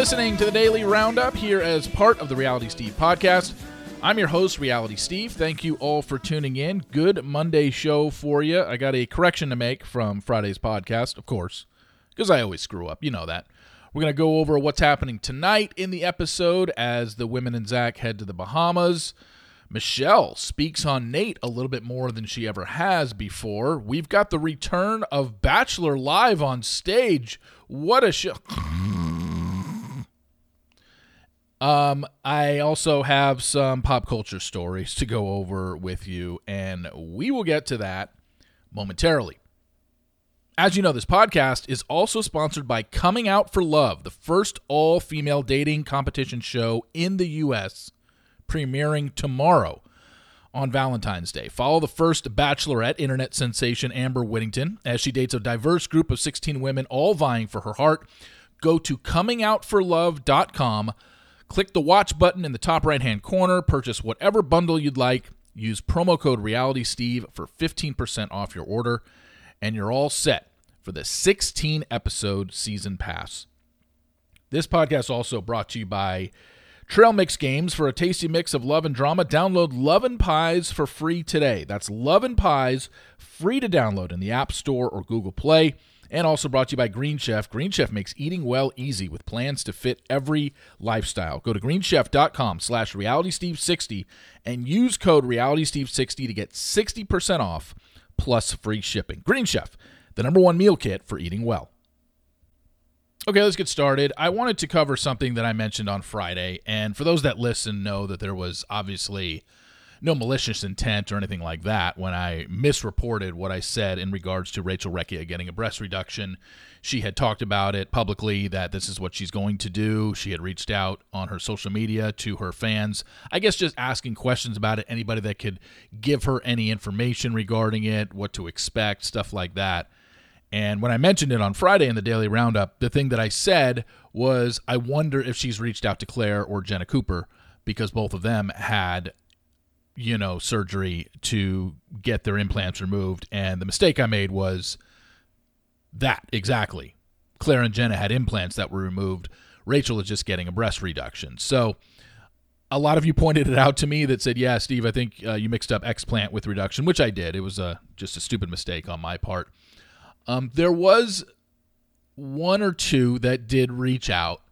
listening to the Daily Roundup here as part of the Reality Steve podcast. I'm your host, Reality Steve. Thank you all for tuning in. Good Monday show for you. I got a correction to make from Friday's podcast, of course, because I always screw up. You know that. We're going to go over what's happening tonight in the episode as the women and Zach head to the Bahamas. Michelle speaks on Nayte a little bit more than she ever has before. We've got the return of Bachelor live on stage. What a show! Um, I also have some pop culture stories to go over with you, and we will get to that momentarily. As you know, this podcast is also sponsored by Coming Out for Love, the first all female dating competition show in the U.S premiering tomorrow on Valentine's Day. Follow the first bachelorette internet sensation Amber Whittington as she dates a diverse group of 16 women all vying for her heart. Go to comingoutforlove.com, click the watch button in the top right-hand corner, purchase whatever bundle you'd like, use promo code RealitySteve for 15% off your order, and you're all set for the 16 episode season pass. This podcast also brought to you by Trailmix Games for a tasty mix of love and drama. Download Love and Pies for free today. That's Love and Pies, free to download in the App Store or Google Play. And also brought to you by Green Chef. Green Chef makes eating well easy with plans to fit every lifestyle. Go to greenchef.com slash realitysteve60 and use code realitysteve60 to get 60% off plus free shipping. Green Chef, the number one meal kit for eating well. Okay, let's get started. I wanted to cover something that I mentioned on Friday, and for those that listen, know that there was obviously no malicious intent or anything like that when I misreported what I said in regards to Rachel Recchia getting a breast reduction. She had talked about it publicly that this is what she's going to do. She had reached out on her social media to her fans, I guess just asking questions about it, anybody that could give her any information regarding it, what to expect, stuff like that. And when I mentioned it on Friday in the Daily Roundup, the thing that I said was, I wonder if she's reached out to Claire or Jenna Cooper because both of them had, you know, surgery to get their implants removed. And the mistake I made was that exactly. Claire and Jenna had implants that were removed. Rachel is just getting a breast reduction. So a lot of you pointed it out to me that said, "Yeah, Steve, I think uh, you mixed up explant with reduction," which I did. It was a just a stupid mistake on my part. Um, there was one or two that did reach out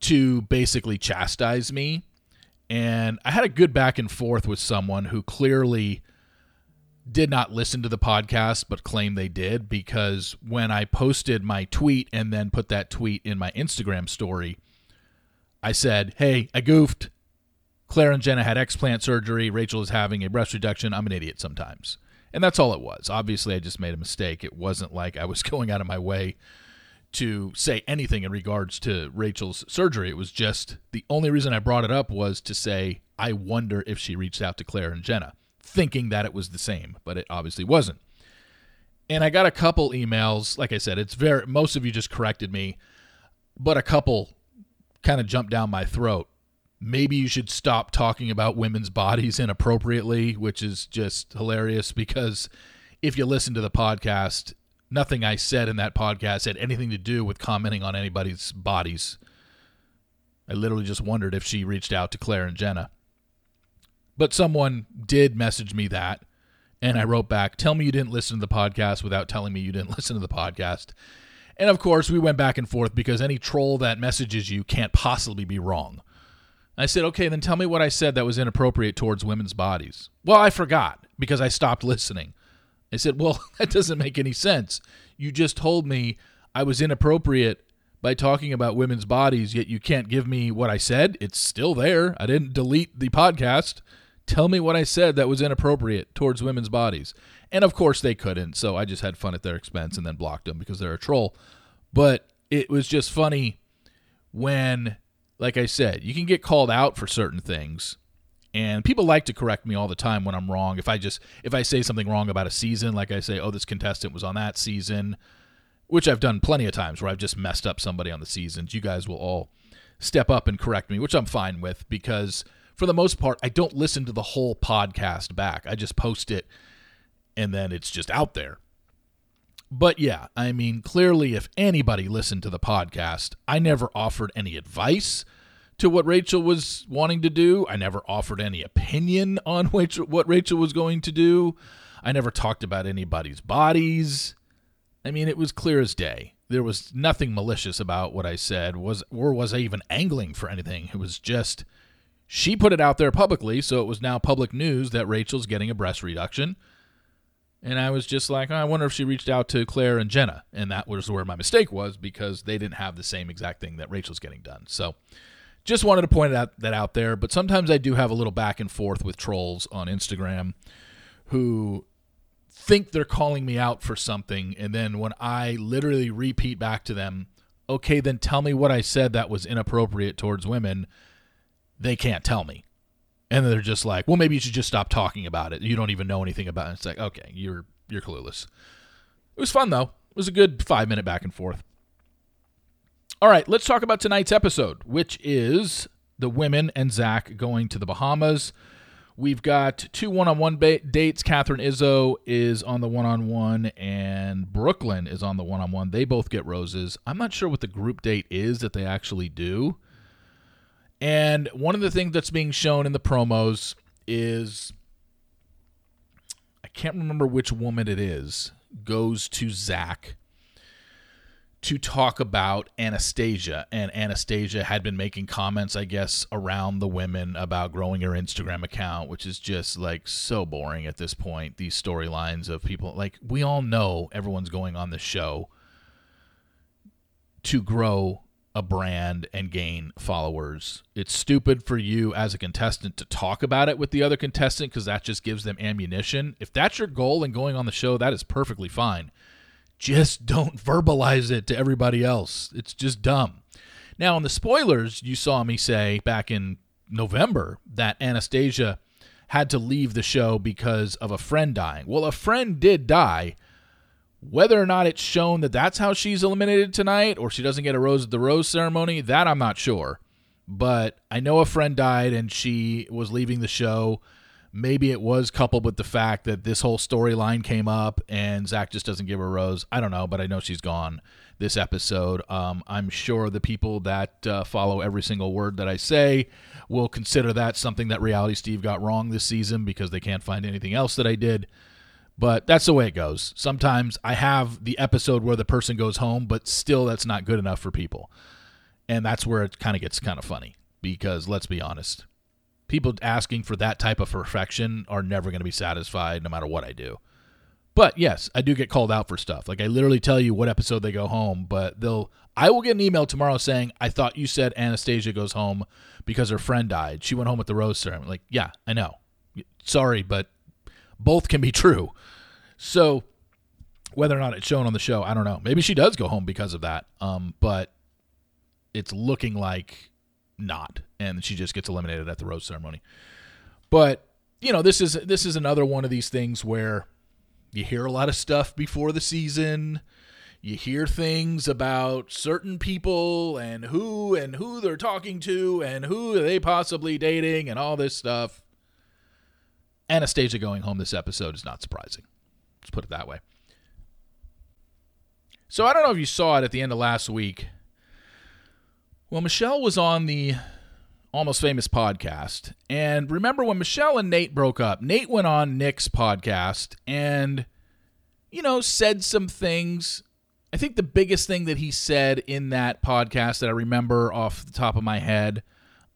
to basically chastise me. And I had a good back and forth with someone who clearly did not listen to the podcast, but claimed they did because when I posted my tweet and then put that tweet in my Instagram story, I said, Hey, I goofed. Claire and Jenna had explant surgery. Rachel is having a breast reduction. I'm an idiot sometimes. And that's all it was. Obviously, I just made a mistake. It wasn't like I was going out of my way to say anything in regards to Rachel's surgery. It was just the only reason I brought it up was to say, I wonder if she reached out to Claire and Jenna, thinking that it was the same, but it obviously wasn't. And I got a couple emails. Like I said, it's very, most of you just corrected me, but a couple kind of jumped down my throat maybe you should stop talking about women's bodies inappropriately, which is just hilarious because if you listen to the podcast, nothing I said in that podcast had anything to do with commenting on anybody's bodies. I literally just wondered if she reached out to Claire and Jenna. But someone did message me that, and I wrote back, Tell me you didn't listen to the podcast without telling me you didn't listen to the podcast. And of course, we went back and forth because any troll that messages you can't possibly be wrong. I said, okay, then tell me what I said that was inappropriate towards women's bodies. Well, I forgot because I stopped listening. I said, well, that doesn't make any sense. You just told me I was inappropriate by talking about women's bodies, yet you can't give me what I said. It's still there. I didn't delete the podcast. Tell me what I said that was inappropriate towards women's bodies. And of course, they couldn't. So I just had fun at their expense and then blocked them because they're a troll. But it was just funny when like I said, you can get called out for certain things. And people like to correct me all the time when I'm wrong. If I just if I say something wrong about a season, like I say, "Oh, this contestant was on that season," which I've done plenty of times where I've just messed up somebody on the seasons. You guys will all step up and correct me, which I'm fine with because for the most part, I don't listen to the whole podcast back. I just post it and then it's just out there. But yeah, I mean, clearly, if anybody listened to the podcast, I never offered any advice to what Rachel was wanting to do. I never offered any opinion on which, what Rachel was going to do. I never talked about anybody's bodies. I mean, it was clear as day. There was nothing malicious about what I said, was or was I even angling for anything. It was just she put it out there publicly, so it was now public news that Rachel's getting a breast reduction. And I was just like, oh, I wonder if she reached out to Claire and Jenna. And that was where my mistake was because they didn't have the same exact thing that Rachel's getting done. So just wanted to point out, that out there. But sometimes I do have a little back and forth with trolls on Instagram who think they're calling me out for something. And then when I literally repeat back to them, okay, then tell me what I said that was inappropriate towards women, they can't tell me and they're just like, well, maybe you should just stop talking about it. You don't even know anything about it. It's like, okay, you're you're clueless. It was fun though. It was a good five minute back and forth. All right, let's talk about tonight's episode, which is the women and Zach going to the Bahamas. We've got two one-on-one dates. Catherine Izzo is on the one-on-one, and Brooklyn is on the one-on-one. They both get roses. I'm not sure what the group date is that they actually do. And one of the things that's being shown in the promos is I can't remember which woman it is, goes to Zach to talk about Anastasia. And Anastasia had been making comments, I guess, around the women about growing her Instagram account, which is just like so boring at this point. These storylines of people, like, we all know everyone's going on the show to grow a brand and gain followers. It's stupid for you as a contestant to talk about it with the other contestant because that just gives them ammunition. If that's your goal in going on the show, that is perfectly fine. Just don't verbalize it to everybody else. It's just dumb. Now, in the spoilers, you saw me say back in November that Anastasia had to leave the show because of a friend dying. Well, a friend did die whether or not it's shown that that's how she's eliminated tonight or she doesn't get a rose at the rose ceremony, that I'm not sure. But I know a friend died and she was leaving the show. Maybe it was coupled with the fact that this whole storyline came up and Zach just doesn't give her a rose. I don't know, but I know she's gone this episode. Um, I'm sure the people that uh, follow every single word that I say will consider that something that Reality Steve got wrong this season because they can't find anything else that I did. But that's the way it goes. Sometimes I have the episode where the person goes home, but still that's not good enough for people. And that's where it kind of gets kind of funny because let's be honest, people asking for that type of perfection are never going to be satisfied no matter what I do. But yes, I do get called out for stuff. Like I literally tell you what episode they go home, but they'll I will get an email tomorrow saying, "I thought you said Anastasia goes home because her friend died. She went home with the rose ceremony." Like, "Yeah, I know. Sorry, but both can be true." So whether or not it's shown on the show, I don't know. Maybe she does go home because of that. Um, but it's looking like not, and she just gets eliminated at the rose ceremony. But you know, this is this is another one of these things where you hear a lot of stuff before the season. You hear things about certain people and who and who they're talking to and who are they possibly dating and all this stuff. Anastasia going home this episode is not surprising. Let's put it that way. So I don't know if you saw it at the end of last week. Well, Michelle was on the Almost Famous podcast. And remember when Michelle and Nayte broke up, Nayte went on Nick's podcast and, you know, said some things. I think the biggest thing that he said in that podcast that I remember off the top of my head,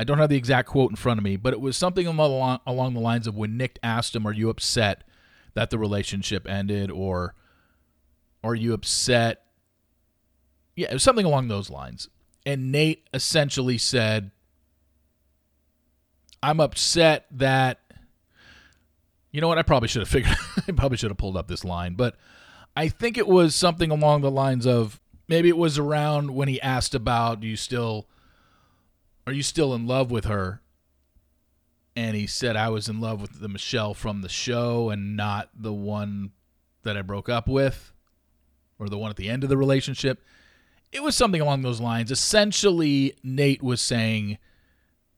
I don't have the exact quote in front of me, but it was something along, along the lines of when Nick asked him, Are you upset that the relationship ended or are you upset yeah it was something along those lines and nayte essentially said i'm upset that you know what i probably should have figured i probably should have pulled up this line but i think it was something along the lines of maybe it was around when he asked about do you still are you still in love with her and he said I was in love with the Michelle from the show and not the one that I broke up with or the one at the end of the relationship. It was something along those lines. Essentially, Nayte was saying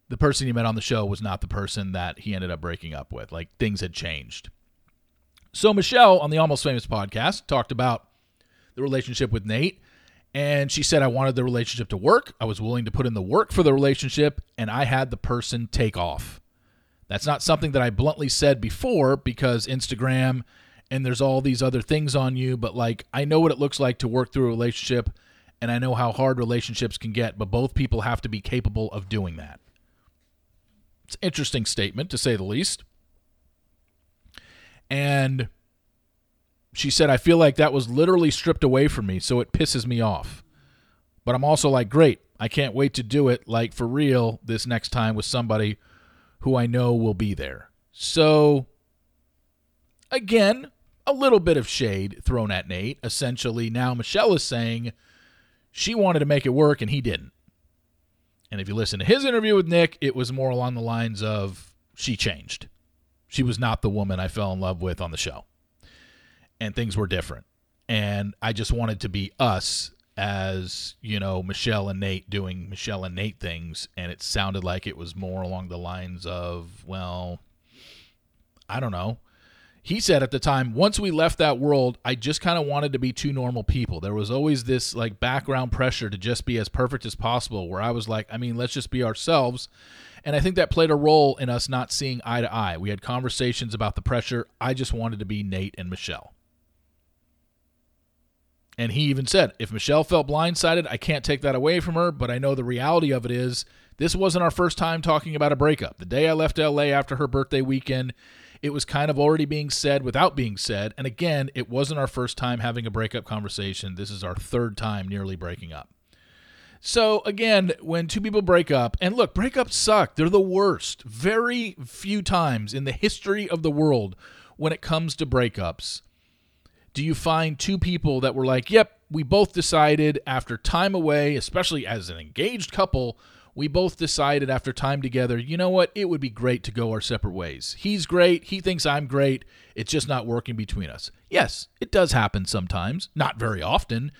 the person he met on the show was not the person that he ended up breaking up with. Like things had changed. So Michelle on the Almost Famous podcast talked about the relationship with Nayte. And she said, I wanted the relationship to work. I was willing to put in the work for the relationship, and I had the person take off. That's not something that I bluntly said before because Instagram and there's all these other things on you, but like I know what it looks like to work through a relationship and I know how hard relationships can get, but both people have to be capable of doing that. It's interesting statement to say the least. And she said, I feel like that was literally stripped away from me, so it pisses me off. But I'm also like, great, I can't wait to do it, like for real, this next time with somebody who I know will be there. So, again, a little bit of shade thrown at Nayte. Essentially, now Michelle is saying she wanted to make it work and he didn't. And if you listen to his interview with Nick, it was more along the lines of she changed. She was not the woman I fell in love with on the show and things were different. And I just wanted to be us as, you know, Michelle and Nayte doing Michelle and Nayte things. And it sounded like it was more along the lines of, well, I don't know. He said at the time, once we left that world, I just kind of wanted to be two normal people. There was always this like background pressure to just be as perfect as possible, where I was like, I mean, let's just be ourselves. And I think that played a role in us not seeing eye to eye. We had conversations about the pressure. I just wanted to be Nayte and Michelle. And he even said, if Michelle felt blindsided, I can't take that away from her, but I know the reality of it is this wasn't our first time talking about a breakup. The day I left LA after her birthday weekend, it was kind of already being said without being said. And again, it wasn't our first time having a breakup conversation. This is our third time nearly breaking up. So again, when two people break up, and look, breakups suck. They're the worst. Very few times in the history of the world when it comes to breakups do you find two people that were like, yep, we both decided after time away, especially as an engaged couple, we both decided after time together, you know what, it would be great to go our separate ways. He's great, he thinks I'm great, it's just not working between us. Yes, it does happen sometimes, not very often,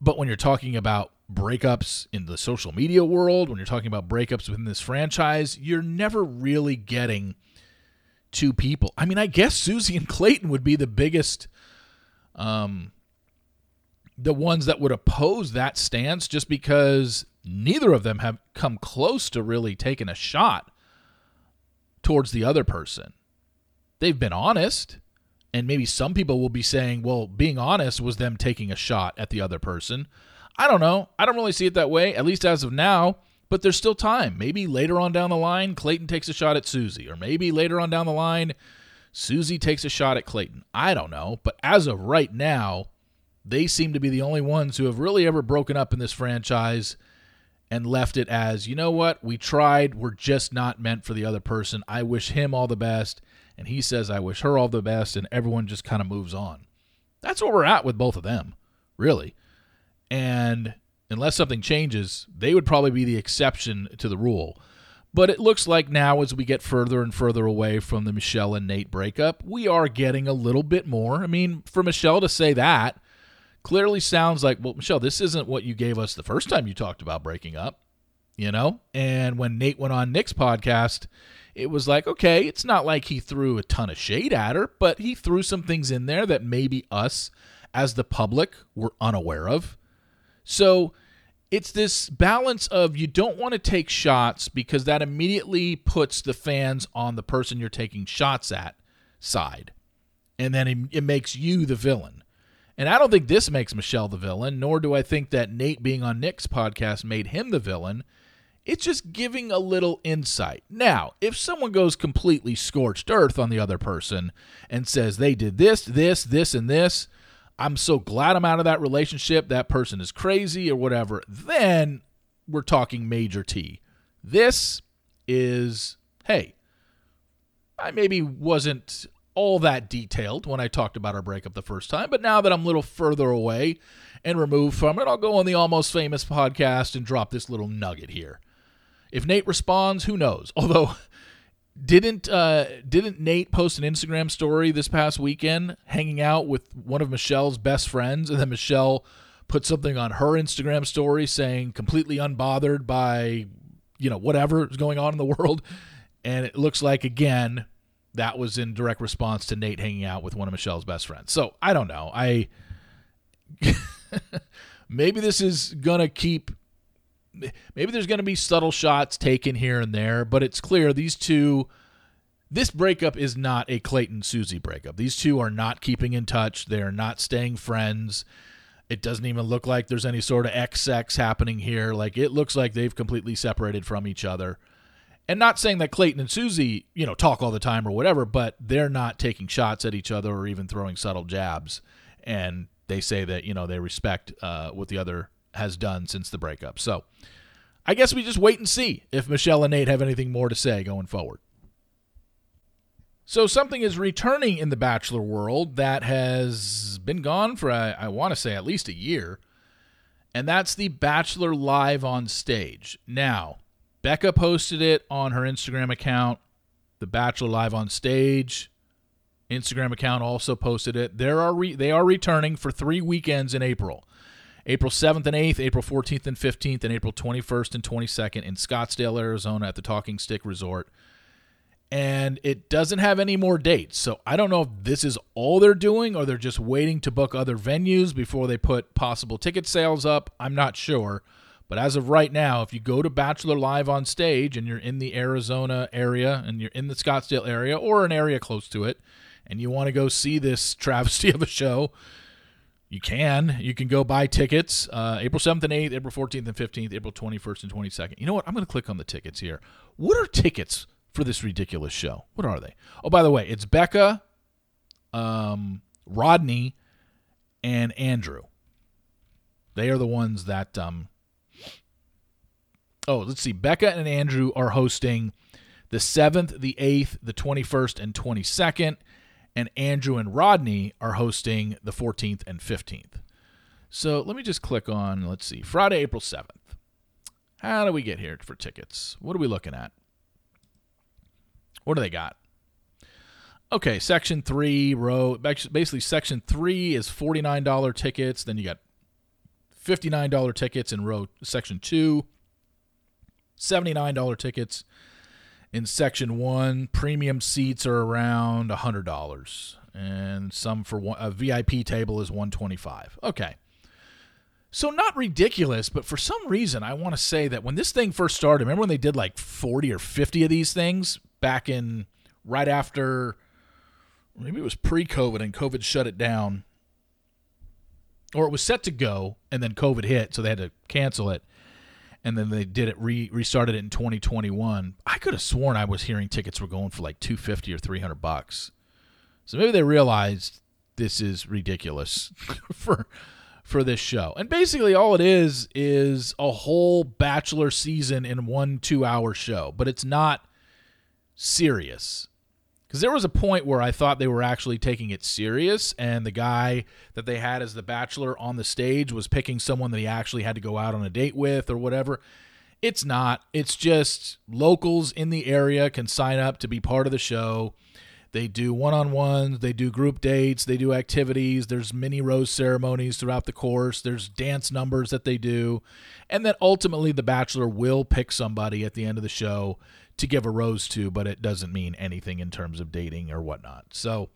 but when you're talking about breakups in the social media world, when you're talking about breakups within this franchise, you're never really getting two people. I mean, I guess Susie and Clayton would be the biggest um, the ones that would oppose that stance just because neither of them have come close to really taking a shot towards the other person. They've been honest, and maybe some people will be saying, well, being honest was them taking a shot at the other person. I don't know. I don't really see it that way, at least as of now, but there's still time. Maybe later on down the line, Clayton takes a shot at Susie, or maybe later on down the line, Susie takes a shot at Clayton. I don't know, but as of right now, they seem to be the only ones who have really ever broken up in this franchise and left it as, you know what, we tried, we're just not meant for the other person. I wish him all the best, and he says, I wish her all the best, and everyone just kind of moves on. That's where we're at with both of them, really. And unless something changes, they would probably be the exception to the rule. But it looks like now, as we get further and further away from the Michelle and Nayte breakup, we are getting a little bit more. I mean, for Michelle to say that clearly sounds like, well, Michelle, this isn't what you gave us the first time you talked about breaking up, you know? And when Nayte went on Nick's podcast, it was like, okay, it's not like he threw a ton of shade at her, but he threw some things in there that maybe us as the public were unaware of. So, it's this balance of you don't want to take shots because that immediately puts the fans on the person you're taking shots at side. And then it, it, makes you the villain. And I don't think this makes Michelle the villain, nor do I think that Nayte being on Nick's podcast made him the villain. It's just giving a little insight. Now, if someone goes completely scorched earth on the other person and says they did this, this, this, and this, I'm so glad I'm out of that relationship. That person is crazy or whatever. Then we're talking major T. This is, hey, I maybe wasn't all that detailed when I talked about our breakup the first time, but now that I'm a little further away and removed from it, I'll go on the Almost Famous podcast and drop this little nugget here. If Nayte responds, who knows? Although didn't uh, didn't Nayte post an Instagram story this past weekend hanging out with one of Michelle's best friends, and then Michelle put something on her Instagram story saying completely unbothered by you know whatever is going on in the world, and it looks like again that was in direct response to Nayte hanging out with one of Michelle's best friends. So I don't know. I maybe this is to keep maybe there's to be subtle shots taken here and there, but it's clear these two this breakup is not a Clayton Susie breakup. These two are not keeping in touch. They are not staying friends. It doesn't even look like there's any sort of XX happening here. Like it looks like they've completely separated from each other. And not saying that Clayton and Susie, you know, talk all the time or whatever, but they're not taking shots at each other or even throwing subtle jabs. And they say that, you know, they respect uh, what the other has done since the breakup. So I guess we just wait and see if Michelle and Nayte have anything more to say going forward. So something is returning in the Bachelor world that has been gone for, I, I want to say, at least a year. And that's the Bachelor Live on Stage. Now, Becca posted it on her Instagram account. The Bachelor Live on Stage Instagram account also posted it. There are re- they are returning for three weekends in April. April 7th and 8th, April 14th and 15th, and April 21st and 22nd in Scottsdale, Arizona at the Talking Stick Resort and it doesn't have any more dates. So I don't know if this is all they're doing or they're just waiting to book other venues before they put possible ticket sales up. I'm not sure. But as of right now, if you go to Bachelor Live on stage and you're in the Arizona area and you're in the Scottsdale area or an area close to it and you want to go see this travesty of a show, you can. You can go buy tickets uh, April 7th and 8th, April 14th and 15th, April 21st and 22nd. You know what? I'm going to click on the tickets here. What are tickets for this ridiculous show. What are they? Oh, by the way, it's Becca, um, Rodney, and Andrew. They are the ones that. Um, oh, let's see. Becca and Andrew are hosting the 7th, the 8th, the 21st, and 22nd. And Andrew and Rodney are hosting the 14th and 15th. So let me just click on, let's see, Friday, April 7th. How do we get here for tickets? What are we looking at? What do they got? Okay, section three, row basically section three is forty nine dollar tickets. Then you got fifty nine dollar tickets in row section two. Seventy nine dollar tickets in section one. Premium seats are around hundred dollars, and some for one, a VIP table is one twenty five. Okay. So not ridiculous, but for some reason I want to say that when this thing first started, remember when they did like 40 or 50 of these things back in right after maybe it was pre-COVID and COVID shut it down, or it was set to go and then COVID hit, so they had to cancel it, and then they did it re restarted it in 2021. I could have sworn I was hearing tickets were going for like 250 or 300 bucks. So maybe they realized this is ridiculous for for this show. And basically all it is is a whole bachelor season in one 2-hour show, but it's not serious. Because there was a point where I thought they were actually taking it serious, and the guy that they had as the bachelor on the stage was picking someone that he actually had to go out on a date with or whatever. It's not. It's just locals in the area can sign up to be part of the show. They do one on ones, they do group dates, they do activities. There's mini rose ceremonies throughout the course, there's dance numbers that they do. And then ultimately, the bachelor will pick somebody at the end of the show to give a rose to, but it doesn't mean anything in terms of dating or whatnot. So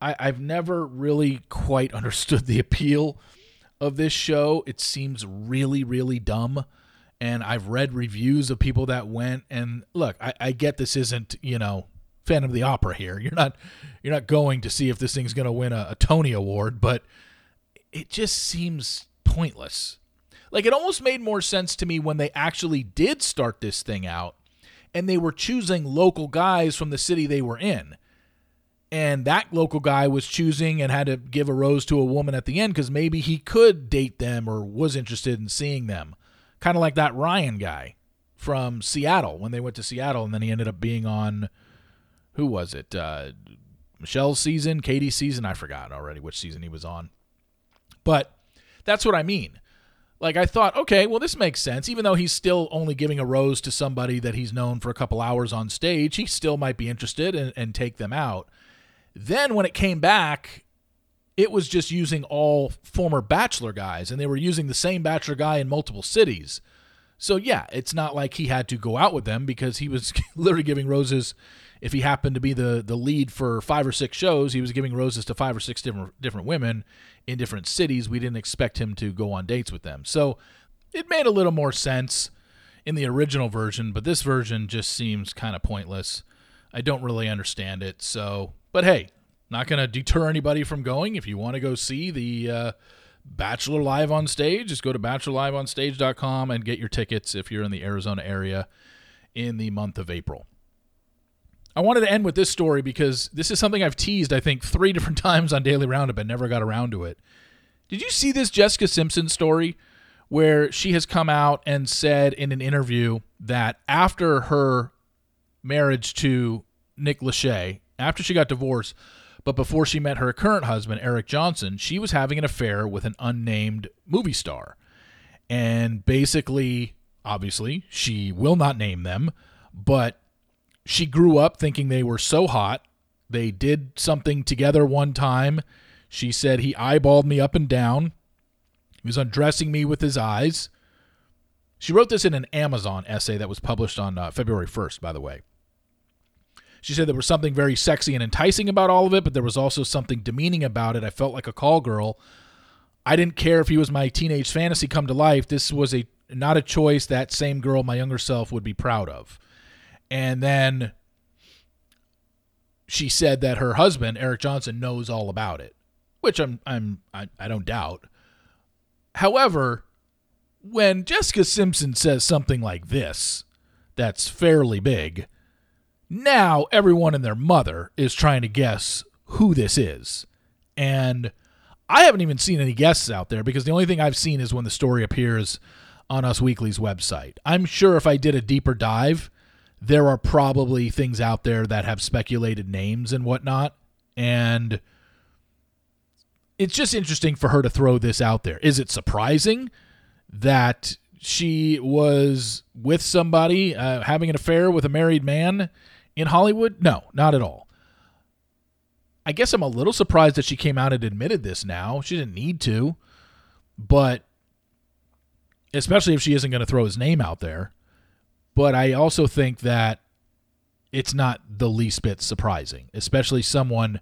I, I've never really quite understood the appeal of this show. It seems really, really dumb. And I've read reviews of people that went and look, I, I get this isn't, you know, Phantom of the Opera here. You're not you're not going to see if this thing's gonna win a, a Tony Award, but it just seems pointless. Like it almost made more sense to me when they actually did start this thing out and they were choosing local guys from the city they were in. And that local guy was choosing and had to give a rose to a woman at the end because maybe he could date them or was interested in seeing them. Kind of like that Ryan guy from Seattle when they went to Seattle and then he ended up being on, who was it? Uh, Michelle's season, Katie's season. I forgot already which season he was on. But that's what I mean like I thought, okay, well this makes sense. Even though he's still only giving a rose to somebody that he's known for a couple hours on stage, he still might be interested and, and take them out. Then when it came back, it was just using all former bachelor guys, and they were using the same bachelor guy in multiple cities. So yeah, it's not like he had to go out with them because he was literally giving roses. If he happened to be the the lead for five or six shows, he was giving roses to five or six different different women in different cities. We didn't expect him to go on dates with them. So it made a little more sense in the original version, but this version just seems kind of pointless. I don't really understand it. So, but hey, not going to deter anybody from going. If you want to go see the uh, Bachelor Live on Stage, just go to bachelorliveonstage.com and get your tickets if you're in the Arizona area in the month of April. I wanted to end with this story because this is something I've teased, I think, three different times on Daily Roundup and never got around to it. Did you see this Jessica Simpson story where she has come out and said in an interview that after her marriage to Nick Lachey, after she got divorced, but before she met her current husband, Eric Johnson, she was having an affair with an unnamed movie star. And basically, obviously, she will not name them, but she grew up thinking they were so hot. They did something together one time. She said he eyeballed me up and down. He was undressing me with his eyes. She wrote this in an Amazon essay that was published on uh, February 1st, by the way. She said there was something very sexy and enticing about all of it, but there was also something demeaning about it. I felt like a call girl. I didn't care if he was my teenage fantasy come to life. This was a not a choice that same girl, my younger self, would be proud of. And then she said that her husband, Eric Johnson, knows all about it, which I'm I'm I, I don't doubt. However, when Jessica Simpson says something like this, that's fairly big, now everyone and their mother is trying to guess who this is. And I haven't even seen any guesses out there because the only thing I've seen is when the story appears on Us Weekly's website. I'm sure if I did a deeper dive, there are probably things out there that have speculated names and whatnot. And it's just interesting for her to throw this out there. Is it surprising that she was with somebody uh, having an affair with a married man in Hollywood? No, not at all. I guess I'm a little surprised that she came out and admitted this now. She didn't need to, but especially if she isn't going to throw his name out there. But I also think that it's not the least bit surprising, especially someone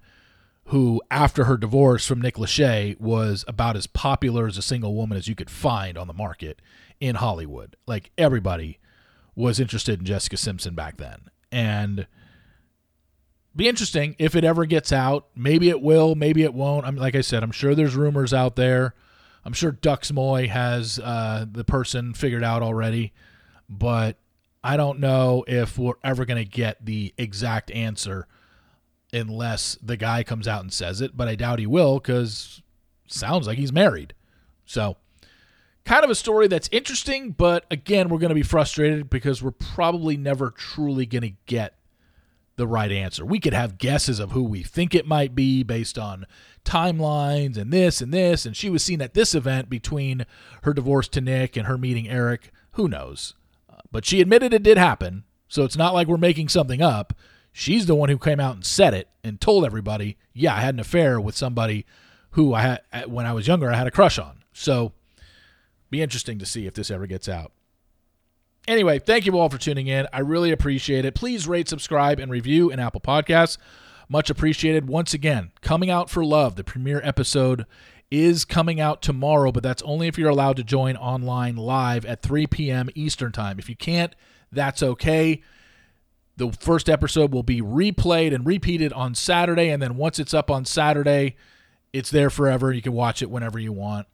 who, after her divorce from Nick Lachey, was about as popular as a single woman as you could find on the market in Hollywood. Like everybody was interested in Jessica Simpson back then and be interesting if it ever gets out. Maybe it will, maybe it won't. I'm like I said, I'm sure there's rumors out there. I'm sure DeuxMoi has uh, the person figured out already, but I don't know if we're ever going to get the exact answer unless the guy comes out and says it. But I doubt he will because sounds like he's married. So kind of a story that's interesting, but again, we're going to be frustrated because we're probably never truly going to get the right answer. We could have guesses of who we think it might be based on timelines and this and this. And she was seen at this event between her divorce to Nick and her meeting Eric. Who knows? But she admitted it did happen. So it's not like we're making something up. She's the one who came out and said it and told everybody, yeah, I had an affair with somebody who I had, when I was younger, I had a crush on. So be interesting to see if this ever gets out. Anyway, thank you all for tuning in. I really appreciate it. Please rate, subscribe, and review in Apple Podcasts. Much appreciated. Once again, coming out for love. The premiere episode is coming out tomorrow, but that's only if you're allowed to join online live at 3 p.m. Eastern Time. If you can't, that's okay. The first episode will be replayed and repeated on Saturday, and then once it's up on Saturday, it's there forever. You can watch it whenever you want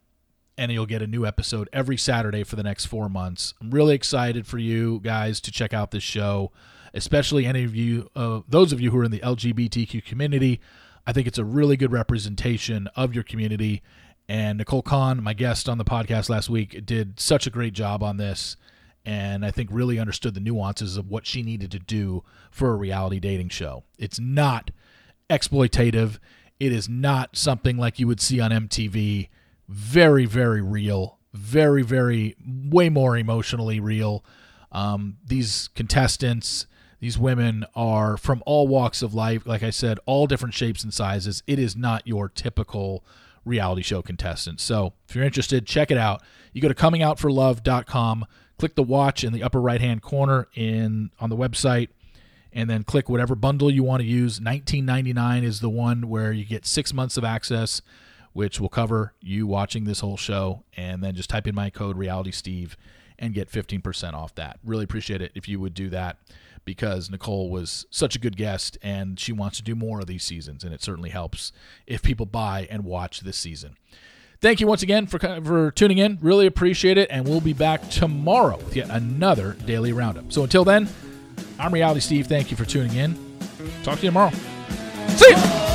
and you'll get a new episode every Saturday for the next four months. I'm really excited for you guys to check out this show, especially any of you, uh, those of you who are in the LGBTQ community. I think it's a really good representation of your community. And Nicole Kahn, my guest on the podcast last week, did such a great job on this. And I think really understood the nuances of what she needed to do for a reality dating show. It's not exploitative. It is not something like you would see on MTV very, very real, very, very, way more emotionally real. Um, these contestants, these women are from all walks of life. Like I said, all different shapes and sizes. It is not your typical reality show contestant. So if you're interested, check it out. You go to comingoutforlove.com, click the watch in the upper right hand corner in on the website and then click whatever bundle you want to use. 19.99 is the one where you get 6 months of access which will cover you watching this whole show and then just type in my code reality steve and get 15% off that. Really appreciate it if you would do that because Nicole was such a good guest and she wants to do more of these seasons and it certainly helps if people buy and watch this season. Thank you once again for for tuning in. Really appreciate it and we'll be back tomorrow with yet another daily roundup. So until then, I'm Reality Steve. Thank you for tuning in. Talk to you tomorrow. See you.